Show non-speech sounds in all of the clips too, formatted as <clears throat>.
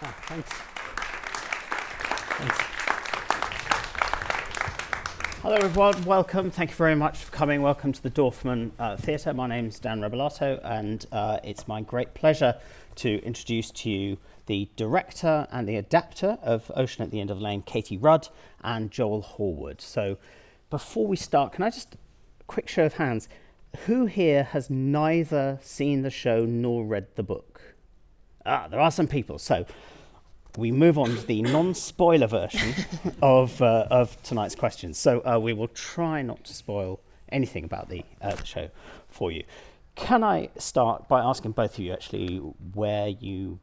Ah, thanks. Thanks. Hello, everyone. Welcome. Thank you very much for coming. Welcome to the Dorfman uh, Theatre. My name is Dan Rebellato, and uh, it's my great pleasure to introduce to you the director and the adapter of Ocean at the End of the Lane, Katy Rudd, and Joel Horwood. So, before we start, can I just quick show of hands? Who here has neither seen the show nor read the book? Ah, there are some people. So, we move on to the non-spoiler version <laughs> of uh, of tonight's questions. So uh, we will try not to spoil anything about the, uh, the show for you. Can I start by asking both of you actually where you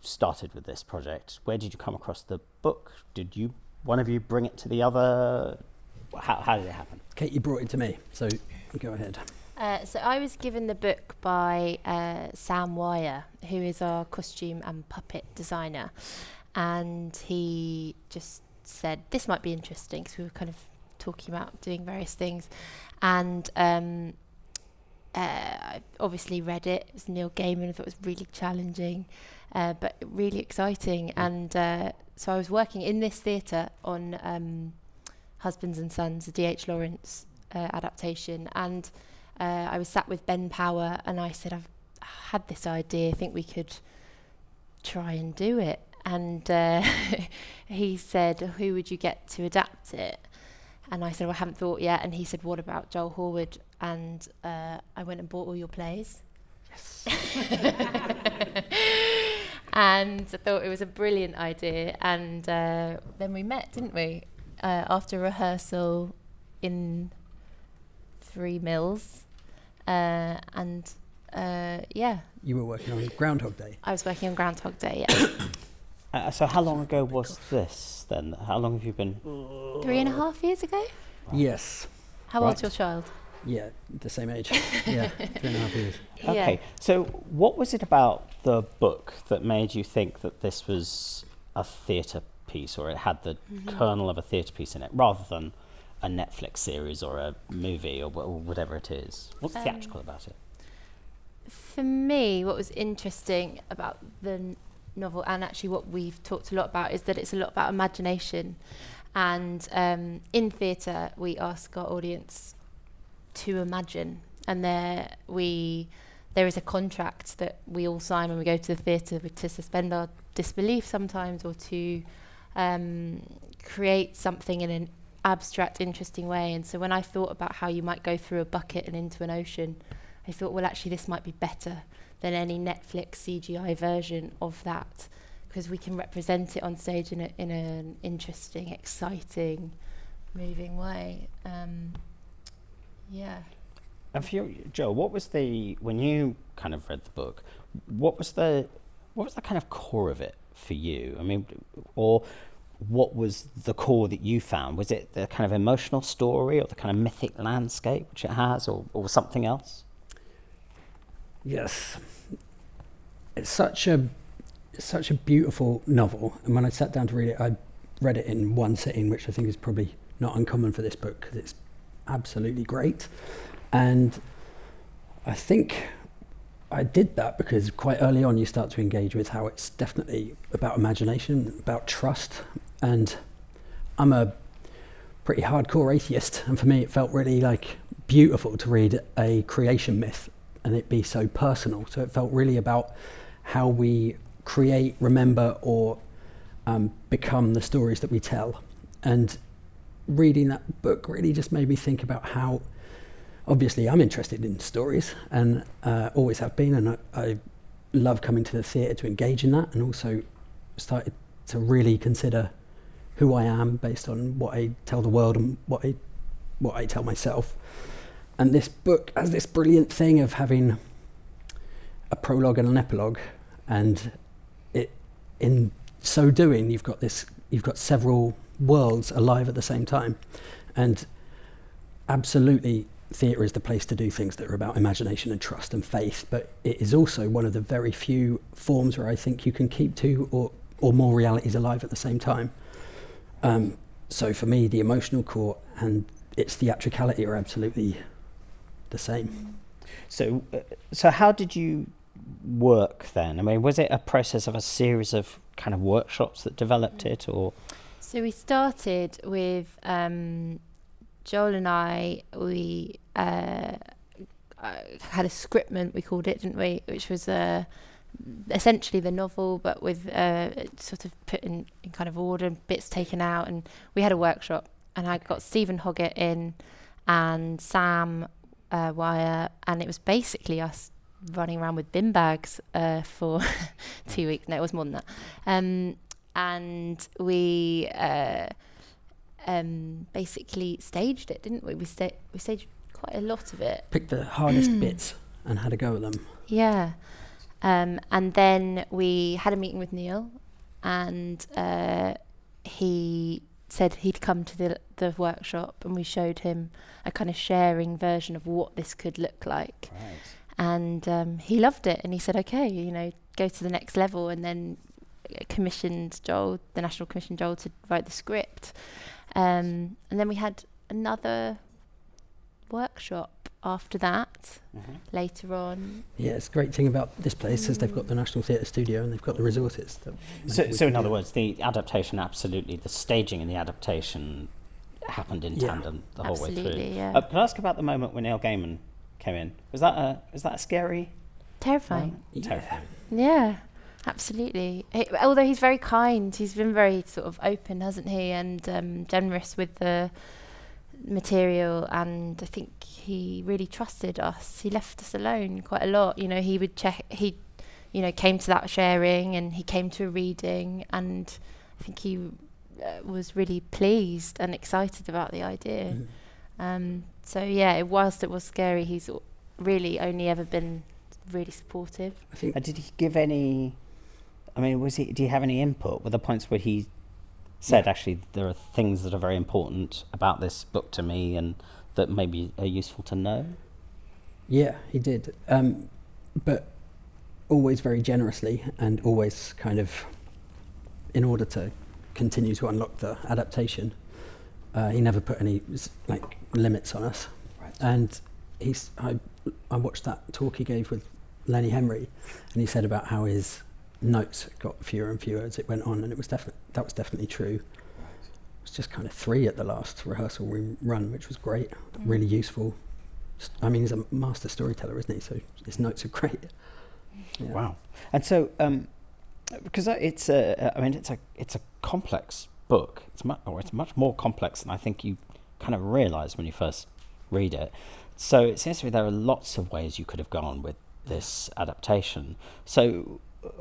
started with this project? Where did you come across the book? Did you one of you bring it to the other? How, how did it happen? Kate, you brought it to me, so go ahead. Uh, so I was given the book by uh, Sam Wyer, who is our costume and puppet designer, and he just said this might be interesting because we were kind of talking about doing various things, and um, uh, I obviously read it. It was Neil Gaiman. I thought it was really challenging, uh, but really exciting. And uh, so I was working in this theatre on um, Husbands and Sons, the D.H. Lawrence uh, adaptation, and uh, I was sat with Ben Power and I said, I've had this idea, I think we could try and do it. And uh, <laughs> he said, Who would you get to adapt it? And I said, well, I haven't thought yet. And he said, What about Joel Horwood? And uh, I went and bought all your plays. Yes. <laughs> and I thought it was a brilliant idea. And uh, then we met, didn't we? Uh, after rehearsal in Three Mills uh, and uh, yeah. You were working on Groundhog Day. I was working on Groundhog Day. Yeah. <coughs> Uh, so how long ago was this then? How long have you been? Three and a half years ago. Yes. How old's your child? Yeah, the same age. <laughs> yeah, three and a half years. Okay. Yeah. So what was it about the book that made you think that this was a theatre piece, or it had the kernel of a theatre piece in it, rather than a Netflix series or a movie or, or whatever it is? What's Um, theatrical about it? For me, what was interesting about the n- novel, and actually what we've talked a lot about, is that it's a lot about imagination. And um, in theatre, we ask our audience to imagine, and there we there is a contract that we all sign when we go to the theatre to suspend our disbelief sometimes, or to um, create something in an abstract, interesting way. And so when I thought about how you might go through a bucket and into an ocean, I thought, well, actually, this might be better than any Netflix CGI version of that because we can represent it on stage in, a, in an interesting, exciting, moving way. Um, yeah. And for you, Joe, what was the when you kind of read the book? What was the what was the kind of core of it for you? I mean, or what was the core that you found? Was it the kind of emotional story, or the kind of mythic landscape which it has, or, or something else? Yes. It's such a it's such a beautiful novel, and when I sat down to read it, I read it in one sitting, which I think is probably not uncommon for this book because it's absolutely great. And I think I did that because quite early on you start to engage with how it's definitely about imagination, about trust, and I'm a pretty hardcore atheist, and for me it felt really like beautiful to read a creation myth and it be so personal. So it felt really about how we create, remember, or um, become the stories that we tell. And reading that book really just made me think about how, obviously, I'm interested in stories and uh, always have been, and I, I love coming to the theatre to engage in that, and also started to really consider who I am based on what I tell the world and what I what I tell myself. And this book has this brilliant thing of having a prologue and an epilogue, and it in so doing you've got this you've got several worlds alive at the same time, and absolutely theatre is the place to do things that are about imagination and trust and faith, but it is also one of the very few forms where I think you can keep two or or more realities alive at the same time. Um, so for me, the emotional core and its theatricality are absolutely the same. So, uh, so how did you work then? I mean, was it a process of a series of kind of workshops that developed it, or So we started with um, Joel and I. We uh, uh, had a scriptment, we called it, didn't we? Which was uh, essentially the novel, but with uh, sort of put in, in kind of order, bits taken out. And we had a workshop, and I got Steven Hoggett in and Sam uh, Wyer, and it was basically us running around with bin bags uh, for <laughs> two weeks. No, it was more than that. Um, and we uh, um, basically staged it, didn't we? We, sta- we staged quite a lot of it. Picked the hardest <clears throat> bits and had a go at them. Yeah. Um, and then we had a meeting with Neil, and uh, he said he'd come to the the workshop, and we showed him a kind of sharing version of what this could look like, and um, he loved it, and he said, "Okay, you know, go to the next level," and then commissioned Joel, the National Commission Joel, to write the script, um, and then we had another workshop after that Mm-hmm. later on Yeah, it's a great thing about this place is they've got the National Theatre Studio and they've got the resources. That So, so in other words, the adaptation absolutely, the staging and the adaptation happened in Yeah. tandem the whole way through. Absolutely, yeah. Uh, can I ask about the moment when Neil Gaiman came in? Was that a was that a scary? Terrifying. moment? Terrifying. Yeah, absolutely. He- although he's very kind, he's been very sort of open, hasn't he, and um, generous with the material. And I think he really trusted us. He left us alone quite a lot. You know, he would check. He, you know, came to that sharing, and he came to a reading, and I think he uh, was really pleased and excited about the idea. Mm. Um, so yeah, whilst it was scary, he's really only ever been really supportive. I think Uh, did he give any? I mean, was he? Do you have any input? Were the points where he said, actually, there are things that are very important about this book to me, and that maybe are useful to know? Yeah, he did. Um, but always very generously and always kind of in order to continue to unlock the adaptation. Uh, he never put any like limits on us. Right. And he's I I watched that talk he gave with Lenny Henry, and he said about how his notes got fewer and fewer as it went on, and it was definitely that was definitely true. It was just kind of three at the last rehearsal room run, which was great, really useful. I mean, he's a master storyteller, isn't he? So his notes are <laughs> great. Yeah. Wow. And so, um, because it's a, I mean, it's a, it's a complex book. It's much, or it's much more complex than I think you kind of realise when you first read it. So it seems to me there are lots of ways you could have gone with this adaptation. So,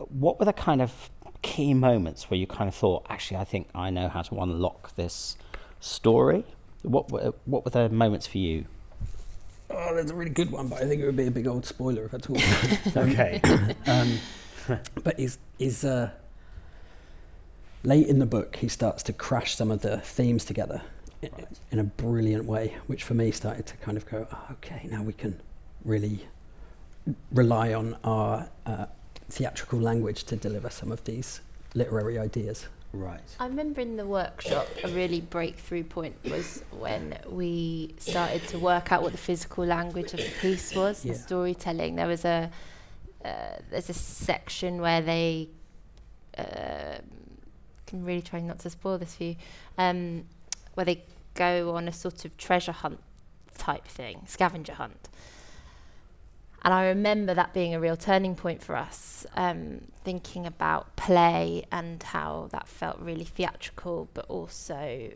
what were the kind of key moments where you kind of thought, actually, I think I know how to unlock this story? What were, what were the moments for you? Oh, there's a really good one, but I think it would be a big old spoiler if I talk. <laughs> Okay. um, but he's, he's uh, late in the book, he starts to crash some of the themes together Right. in a brilliant way, which for me started to kind of go, oh, okay, now we can really rely on our uh, theatrical language to deliver some of these literary ideas. right. I remember in the workshop, a really breakthrough point was when we started to work out what the physical language of the piece was, Yeah. the storytelling. There was a uh, there's a section where they uh, I'm really trying not to spoil this for you, um, where they go on a sort of treasure hunt type thing, scavenger hunt. And I remember that being a real turning point for us, um, thinking about play and how that felt really theatrical, but also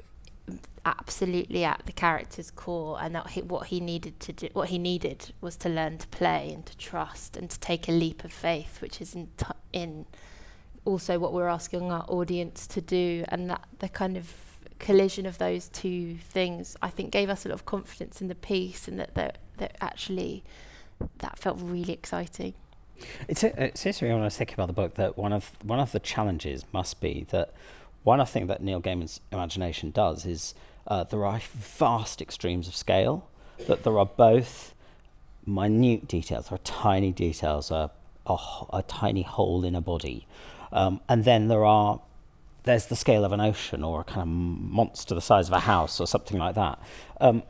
absolutely at the character's core, and that he, what he needed to do, what he needed was to learn to play and to trust and to take a leap of faith, which is in, t- in also what we're asking our audience to do, and that the kind of collision of those two things, I think, gave us a lot of confidence in the piece, and that that, that actually that felt really exciting. It's it seems to me when I was thinking about the book that one of one of the challenges must be that one of the things that Neil Gaiman's imagination does is uh, there are vast extremes of scale. That there are both minute details, are tiny details, a a tiny hole in a body, um, and then there are there's the scale of an ocean or a kind of monster the size of a house or something like that. Um,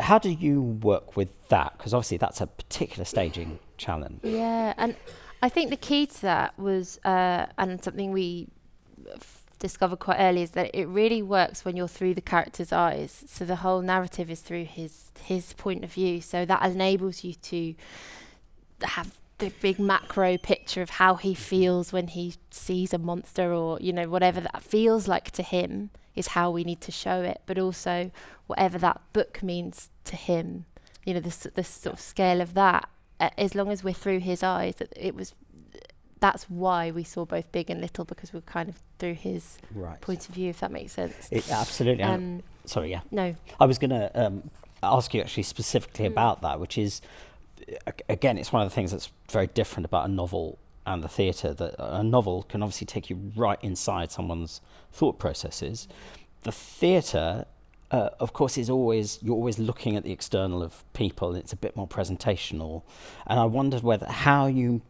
how do you work with that? Because obviously that's a particular staging challenge. Yeah, and I think the key to that was, uh, and something we f- discovered quite early, is that it really works when you're through the character's eyes. So the whole narrative is through his his point of view. So that enables you to have the big macro picture of how he feels when he sees a monster, or you know whatever that feels like to him is how we need to show it. But also whatever that book means to him, you know, the s- the sort of scale of that uh, as long as we're through his eyes, that it was. That's why we saw both big and little because we're kind of through his Right. point of view, if that makes sense. It, absolutely. Um, sorry, yeah. no, I was going to um, ask you actually specifically Mm. about that, which is, again, it's one of the things that's very different about a novel and the theatre. That a novel can obviously take you right inside someone's thought processes. The theatre, uh, of course, is always you're always looking at the external of people. It's a bit more presentational, and I wondered whether how you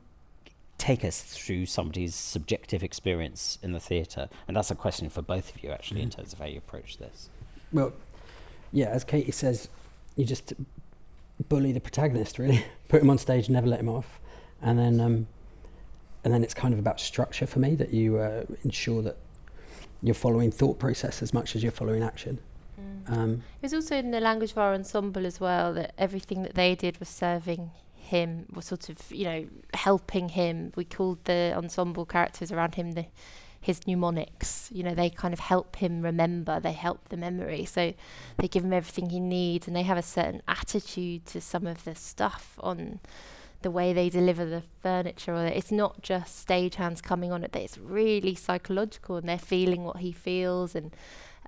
take us through somebody's subjective experience in the theatre, and that's a question for both of you actually in Mm. terms of how you approach this. Well, yeah, as Katy says, you just bully the protagonist, really. <laughs> Put him on stage, never let him off, and then um, and then it's kind of about structure for me that you uh, ensure that you're following thought process as much as you're following action. Um, It was also in the language of our ensemble as well that everything that they did was serving him, was sort of, you know, helping him. We called the ensemble characters around him the his mnemonics. You know, they kind of help him remember, they help the memory. So they give him everything he needs and they have a certain attitude to some of the stuff on the way they deliver the furniture or it's not just stagehands coming on it, that it's really psychological and they're feeling what he feels and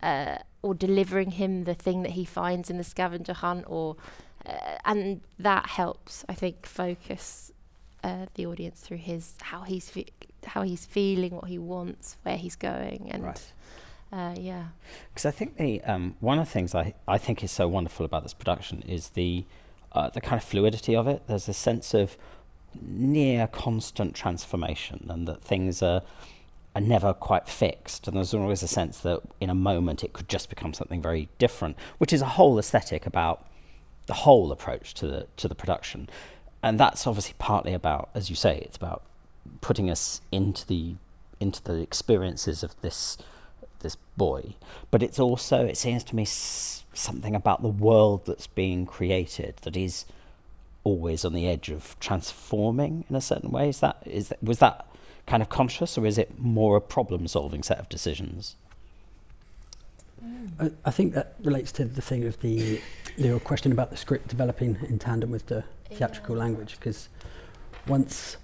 uh, or delivering him the thing that he finds in the scavenger hunt, or uh, and that helps, I think, focus uh, the audience through his how he's fe- how he's feeling, what he wants, where he's going, and Right. uh, yeah, Because I think the um, one of the things I, I think is so wonderful about this production is the uh, the kind of fluidity of it. There's a sense of near constant transformation, and that things are are never quite fixed. And there's always a sense that in a moment it could just become something very different, which is a whole aesthetic about the whole approach to the to the production. And that's obviously partly about, as you say, it's about putting us into the into the experiences of this this boy, but it's also it seems to me s- something about the world that's being created that is always on the edge of transforming in a certain way. Is that is that, was that kind of conscious, or is it more a problem-solving set of decisions? I, I think that relates to the thing of the your question about the script developing in tandem with the theatrical Yeah. language because once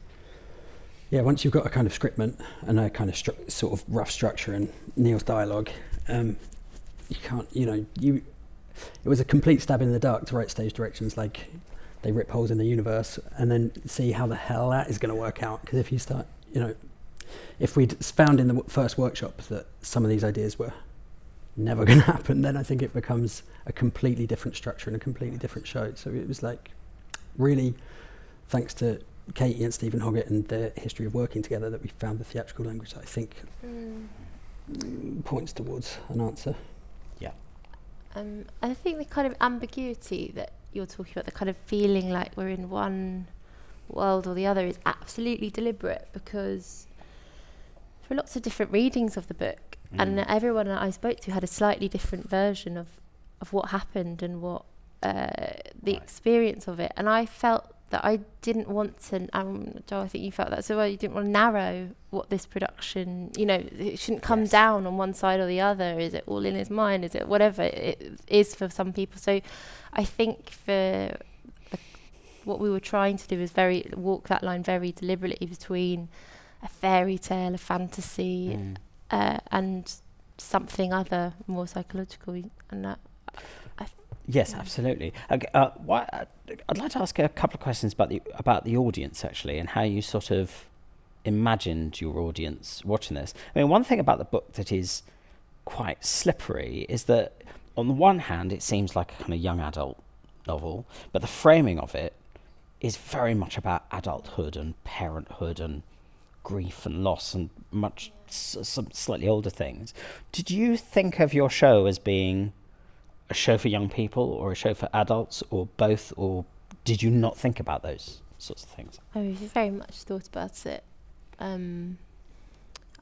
yeah once you've got a kind of scriptment and a kind of stru- sort of rough structure and Neil's dialogue um, you can't you know you it was a complete stab in the dark to write stage directions like they rip holes in the universe and then see how the hell that is going to work out because if you start you know if we'd found in the w- first workshop that some of these ideas were never <laughs> going to happen, then I think it becomes a completely different structure and a completely different show. So it was like really thanks to Katy and Steven Hoggett and their history of working together that we found the theatrical language that I think mm, points towards an answer. Um, I think the kind of ambiguity that you're talking about, the kind of feeling like we're in one world or the other, is absolutely deliberate because there are lots of different readings of the book, and Mm. everyone that I spoke to had a slightly different version of, of what happened and what uh, the Right. experience of it. And I felt that I didn't want to. Um, Joe, I think you felt that. So well, you didn't want to narrow what this production. You know, it shouldn't come Yes. down on one side or the other. Is it all in his mind? Is it whatever it is for some people? So I think for the, what we were trying to do is very walk that line very deliberately between a fairy tale, a fantasy, Mm. uh, and something other, more psychological. And that, Yes, absolutely. Okay, uh, why, uh, I'd like to ask a couple of questions about the about the audience actually, and how you sort of imagined your audience watching this. I mean, one thing about the book that is quite slippery is that on the one hand, it seems like a kind of young adult novel, but the framing of it is very much about adulthood and parenthood and grief and loss and much s- some slightly older things. Did you think of your show as being a show for young people or a show for adults or both or did you not think about those sorts of things? We've very much thought about it. Um,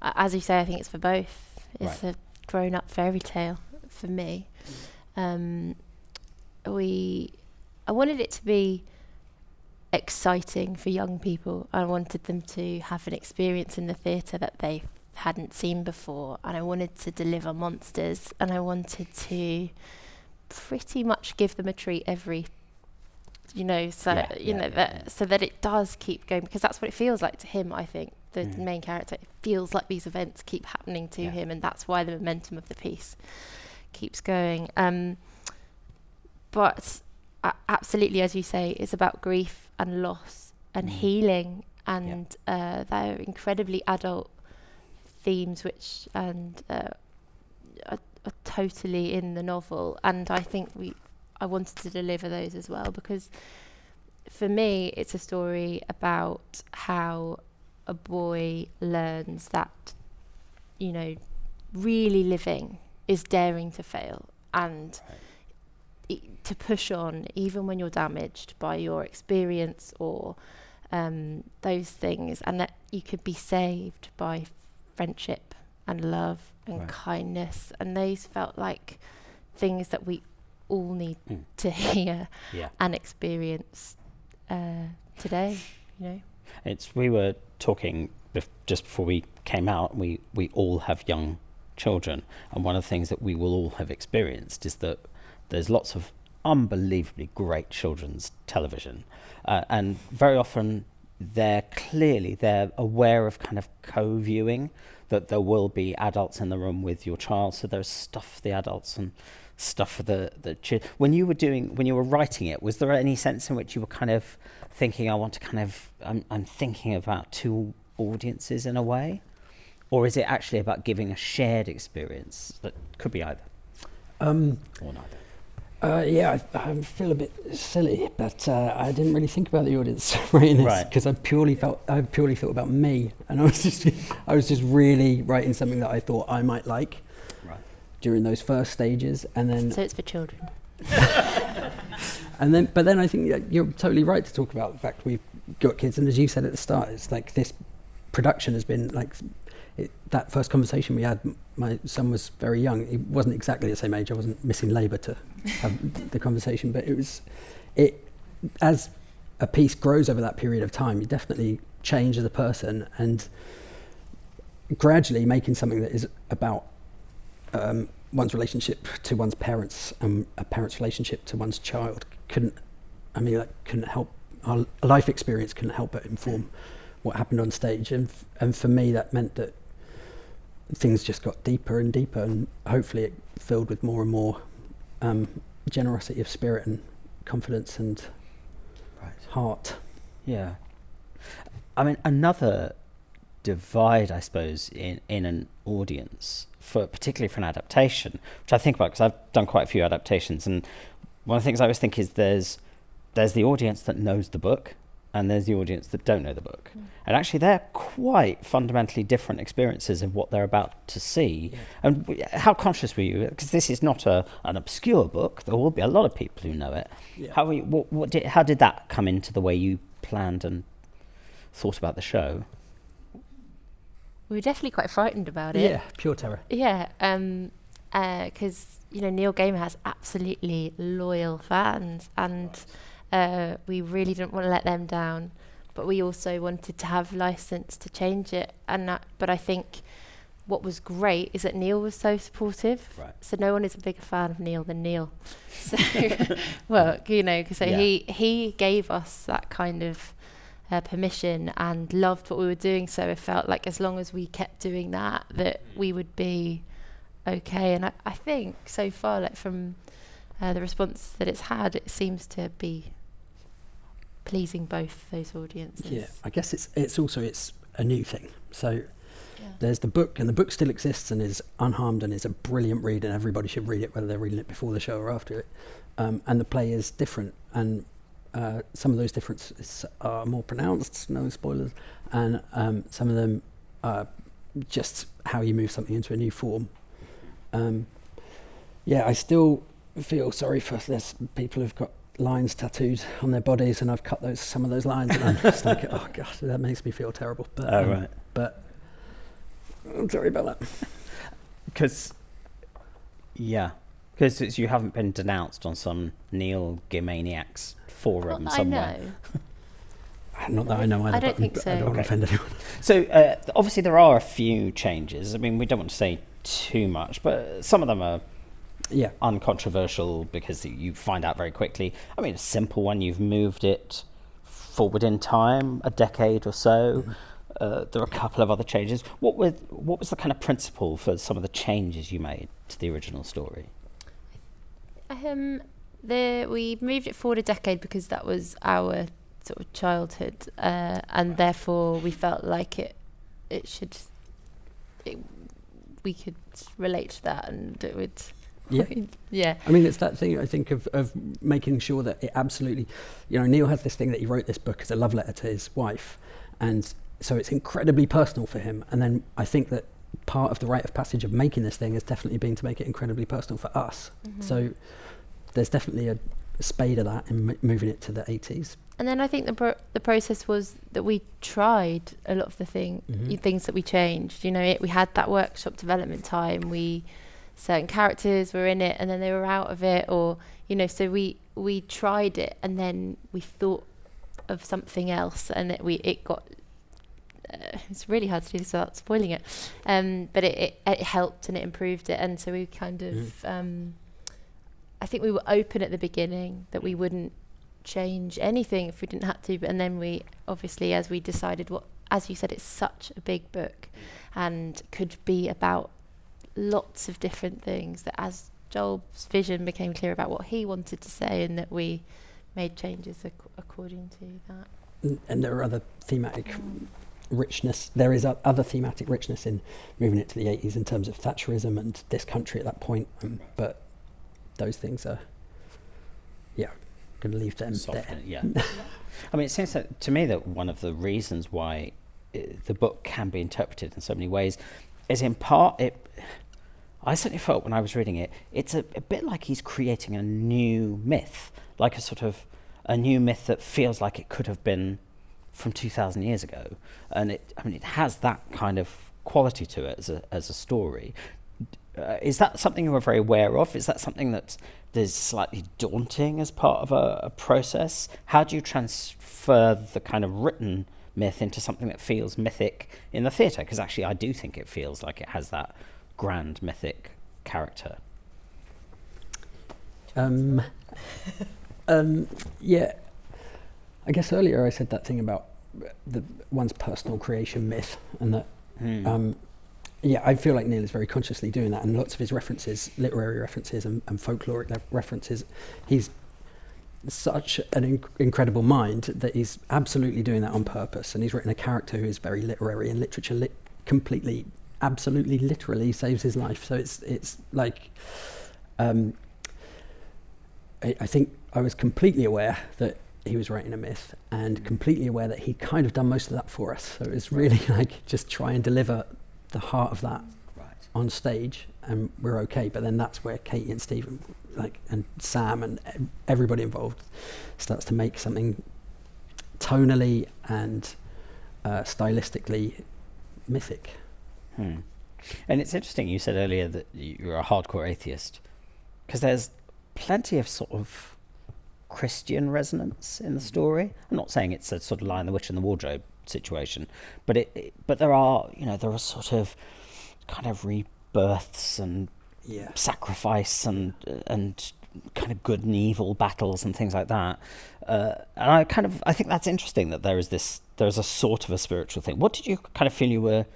as you say, I think it's for both. It's a grown-up fairy tale for me. Um, we, I wanted it to be exciting for young people. I wanted them to have an experience in the theatre that they hadn't seen before, and I wanted to deliver monsters, and I wanted to pretty much give them a treat every you know so Yeah, you yeah, know yeah, that so that it does keep going because that's what it feels like to him i think the Mm. main character. It feels like these events keep happening to him and that's why the momentum of the piece keeps going. Um but uh, absolutely as you say it's about grief and loss and Mm. healing and uh, they're incredibly adult themes which and uh, are, totally in the novel and i think we i wanted to deliver those as well because for me it's a story about how a boy learns that you know really living is daring to fail and to push on even when you're damaged by your experience or um, those things and that you could be saved by friendship and love and Right. kindness and those felt like things that we all need Mm. to <laughs> hear Yeah. and experience uh, today you know It's we were talking bef- just before we came out. We we all have young children, and one of the things that we will all have experienced is that there's lots of unbelievably great children's television, uh, and very often they're clearly they're aware of kind of co-viewing that there will be adults in the room with your child, so there's stuff for the adults and stuff for the the chi- when you were doing when you were writing it was there any sense in which you were kind of thinking i want to kind of i'm, I'm thinking about two audiences in a way? Or is it actually about giving a shared experience that could be either? Um, or neither uh, yeah, I, I feel a bit silly, but uh, I didn't really think about the audience <laughs> writing this Right. because I purely felt I purely thought about me, and I was just <laughs> I was just really writing something that I thought I might like right during those first stages, and then so it's for children <laughs> And then, but then I think you're totally right to talk about the fact we've got kids, and as you said at the start, it's like this production has been like it, that first conversation we had. My son was very young; he wasn't exactly the same age. I wasn't missing labour to have <laughs> the conversation, but it was it as a piece grows over that period of time. You definitely change as a person, and gradually making something that is about um, one's relationship to one's parents and a parent's relationship to one's child couldn't I mean that couldn't help our life experience couldn't help but inform what happened on stage and f- and for me that meant that things just got deeper and deeper and hopefully it filled with more and more um, generosity of spirit and confidence and right. heart. Yeah. I mean, another divide, I suppose, in, in an audience, for particularly for an adaptation, which I think about because I've done quite a few adaptations, and one of the things I always think is there's there's the audience that knows the book, and there's the audience that don't know the book, Mm. and actually they're quite fundamentally different experiences of what they're about to see. And w- how conscious were you? Because this is not a an obscure book. There will be a lot of people who know it. How were you, what, what did how did that come into the way you planned and thought about the show? we were definitely quite frightened about it yeah pure terror Yeah, um, because you know Neil Gaiman has absolutely loyal fans, and uh, we really didn't want to let them down. But we also wanted to have license to change it, and that, but I think what was great is that Neil was so supportive. Right. So no one is a bigger fan of Neil than Neil. <laughs> So, well, you know, 'cause so Yeah. he he gave us that kind of uh, permission and loved what we were doing. So it felt like as long as we kept doing that, that we would be okay. And I, I think so far, like from uh, the response that it's had, it seems to be pleasing both those audiences. Yeah, I guess it's it's also it's a new thing. So Yeah. there's the book, and the book still exists and is unharmed and is a brilliant read, and everybody should read it, whether they're reading it before the show or after it. Um, and the play is different, and uh, some of those differences are more pronounced, no spoilers, and um, some of them are just how you move something into a new form. Um, yeah, I still feel sorry for there's people who've got lines tattooed on their bodies, and I've cut those some of those lines, and I'm just like, <laughs> oh god, that makes me feel terrible. But Oh, um, right. but I'm sorry about that. Because, yeah, because you haven't been denounced on some Neil Gaimaniac's forum Not that I somewhere. know. <laughs> Not that I know either. I don't but think I don't want to Okay. offend anyone. So uh, obviously there are a few changes. I mean, we don't want to say too much, but some of them are Yeah. uncontroversial because you find out very quickly. I mean, a simple one, you've moved it forward in time a decade or so. Uh, there are a couple of other changes. What were what was the kind of principle for some of the changes you made to the original story? Um, the we moved it forward a decade because that was our sort of childhood, uh, and therefore we felt like it it should it, we could relate to that, and it would Yeah. <laughs> yeah I mean, it's that thing I think of, of making sure that it absolutely, you know, Neil has this thing that he wrote this book as a love letter to his wife, and so it's incredibly personal for him. And then I think that part of the rite of passage of making this thing has definitely been to make it incredibly personal for us. Mm-hmm. So there's definitely a spade of that in m- moving it to the 80s. And then I think the pro- the process was that we tried a lot of the thing Mhm. things that we changed. You know, it, we had that workshop development time. We certain characters were in it, and then they were out of it, or you know, so we we tried it, and then we thought of something else, and it, we it got. Uh, it's really hard to do this without spoiling it, um, but it, it it helped and it improved it, and so we kind of. Mhm. Um, I think we were open at the beginning that we wouldn't change anything if we didn't have to. But and then we obviously, as we decided what, as you said, it's such a big book, and could be about lots of different things. That as Joel's vision became clear about what he wanted to say, and that we made changes ac- according to that. N- And there are other thematic richness. There is o- other thematic richness in moving it to the 80s in terms of Thatcherism and this country at that point. Um, but those things are, yeah, going to leave them there. Soften it, yeah. <laughs> I mean, it seems that, to me that one of the reasons why uh, the book can be interpreted in so many ways is in part it. I certainly felt when I was reading it, it's a, a bit like he's creating a new myth, like a sort of a new myth that feels like it could have been from 2,000 years ago. And it, I mean, it has that kind of quality to it as a, as a story. Uh, is that something you are very aware of? Is that something that is slightly daunting as part of a, a process? How do you transfer the kind of written myth into something that feels mythic in the theatre? Because actually, I do think it feels like it has that grand mythic character. Um, um, yeah, I guess earlier I said that thing about the one's personal creation myth, and that Hmm. um, yeah, I feel like Neil is very consciously doing that, and lots of his references, literary references and, and folkloric references, he's such an inc- incredible mind that he's absolutely doing that on purpose, and he's written a character who is very literary and literature lit- completely, absolutely, literally saves his life. So it's it's like. Um, I, I think I was completely aware that he was writing a myth and completely aware that he'd kind of done most of that for us. So it was really <laughs> like just try and deliver the heart of that right. on stage and we're okay. But then that's where Katy and Steven like and Sam and everybody involved starts to make something tonally and uh, stylistically mythic. Hmm. And it's interesting, you said earlier that you're a hardcore atheist, because there's plenty of sort of Christian resonance in the story. I'm not saying it's a sort of Lion the Witch in the Wardrobe situation, but it, it but there are, you know, there are sort of kind of rebirths and Yeah. sacrifice and and kind of good and evil battles and things like that. Uh, and I kind of I think that's interesting that there is this there is a sort of a spiritual thing. What did you kind of feel you were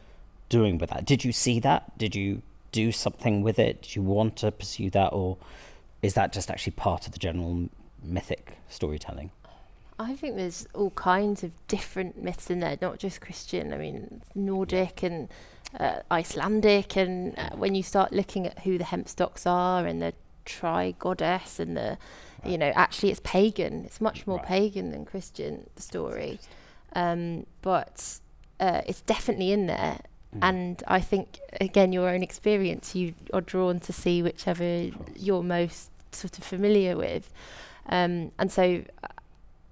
doing with that? Did you see that? Did you do something with it? Did you want to pursue that, or is that just actually part of the general mythic storytelling? I think there's all kinds of different myths in there, not just Christian. I mean, Nordic and uh, Icelandic, and uh, when you start looking at who the Hempstocks are and the tri goddess and the, you know, actually it's pagan. It's much more Right. pagan than Christian. The story, um, but uh, it's definitely in there. Mm. And I think again, your own experience, you are drawn to see whichever you're most sort of familiar with. Um, and so, uh,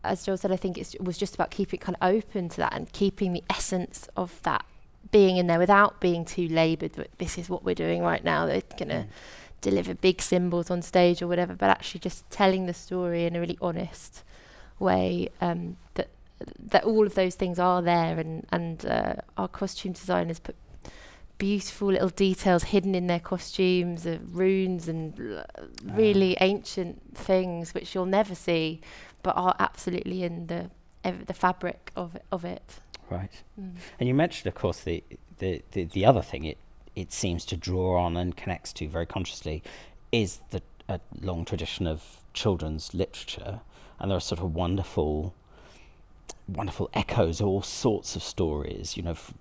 as Joel said, I think it's, it was just about keeping it kind of open to that and keeping the essence of that being in there without being too laboured. But this is what we're doing right now. They're going to Mm. deliver big symbols on stage or whatever, but actually just telling the story in a really honest way. Um, that that all of those things are there, and and uh, our costume designers put beautiful little details hidden in their costumes, uh, runes and really ancient things which you'll never see, but are absolutely in the ev- the fabric of of it. Right. Mm. And you mentioned, of course, the the, the, the other thing it it seems to draw on and connects to very consciously is the a long tradition of children's literature, and there are sort of wonderful wonderful echoes of all sorts of stories. You know, f-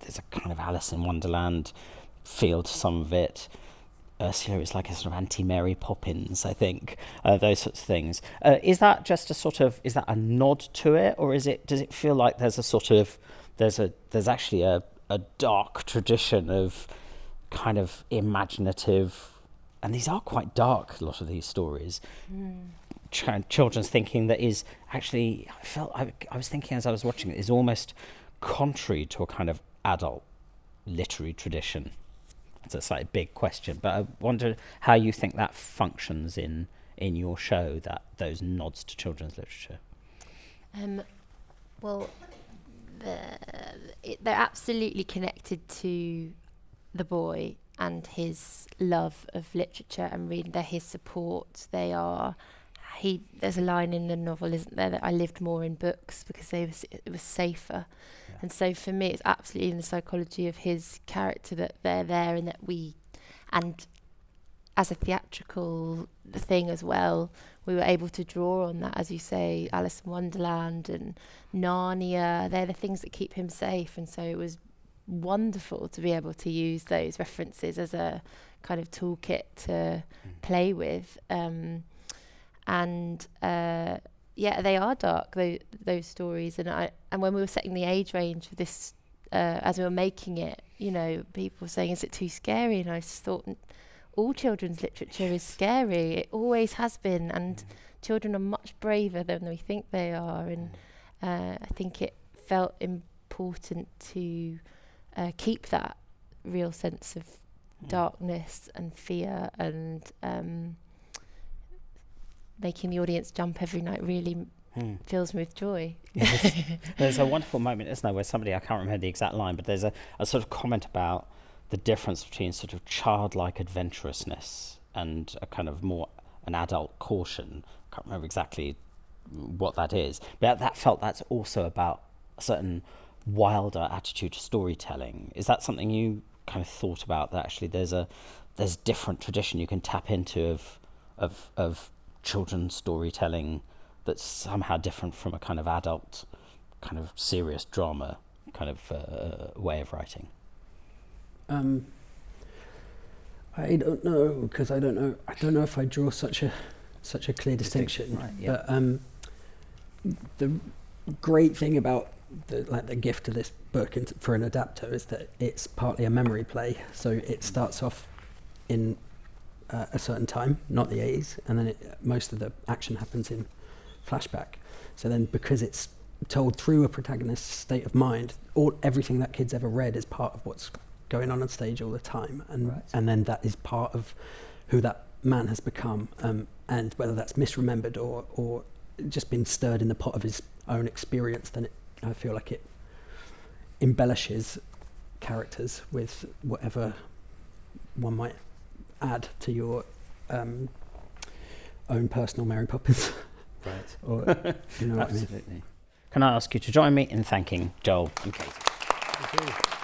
there's a kind of Alice in Wonderland feel to some of it. Ursula is like a sort of anti-Mary Poppins, I think. Uh, those sorts of things. Uh, is that just a sort of is that a nod to it, or is it does it feel like there's a sort of there's a there's actually a a dark tradition of kind of imaginative, and these are quite dark. A lot of these stories ch- children's thinking that is actually I felt I, I was thinking as I was watching it is almost contrary to a kind of adult literary tradition. It's a slightly big question, but I wonder how you think that functions in in your show that those nods to children's literature. Um, well, the, it, they're absolutely connected to the boy and his love of literature and reading. They're his support. They are. He there's a line in the novel, isn't there, that I lived more in books because they was it was safer. Yeah. And so for me, it's absolutely in the psychology of his character that they're there and that we, and as a theatrical thing as well, we were able to draw on that, as you say, Alice in Wonderland and Narnia. They're the things that keep him safe, and so it was wonderful to be able to use those references as a kind of toolkit to play with. Um, and uh, yeah, they are dark those those stories. And I and when we were setting the age range for this, uh, as we were making it, you know, people were saying, "Is it too scary?" And I just thought, all children's literature is scary. It always has been, and children are much braver than we think they are. And uh, I think it felt important to uh, keep that real sense of darkness and fear and um, making the audience jump every night really Hmm. fills me with joy. There's, <laughs> there's a wonderful moment, isn't there, where somebody, I can't remember the exact line, but there's a, a sort of comment about the difference between sort of childlike adventurousness and a kind of more an adult caution. I can't remember exactly what that is, but that felt that's also about a certain wilder attitude to storytelling. Is that something you kind of thought about? That actually there's a there's different tradition you can tap into of of of children's storytelling that's somehow different from a kind of adult, kind of serious drama kind of uh, way of writing. Um, I don't know because I don't know. I don't know if I draw such a such a clear distinction. right, yeah. But um, the great thing about the like the gift of this book for an adapter is that it's partly a memory play. So it starts off in uh, a certain time, not the 80s, and then it, most of the action happens in flashback. So then, because it's told through a protagonist's state of mind, all everything that kid's ever read is part of what's going on on stage all the time, and Right. and then that is part of who that man has become, um, and whether that's misremembered or or just been stirred in the pot of his own experience, then it, I feel like it embellishes characters with whatever one might add to your um, own personal Mary Poppins. Right. <laughs> or, you know what I mean? Absolutely. Can I ask you to join me in thanking Joel and Katy? Thank you.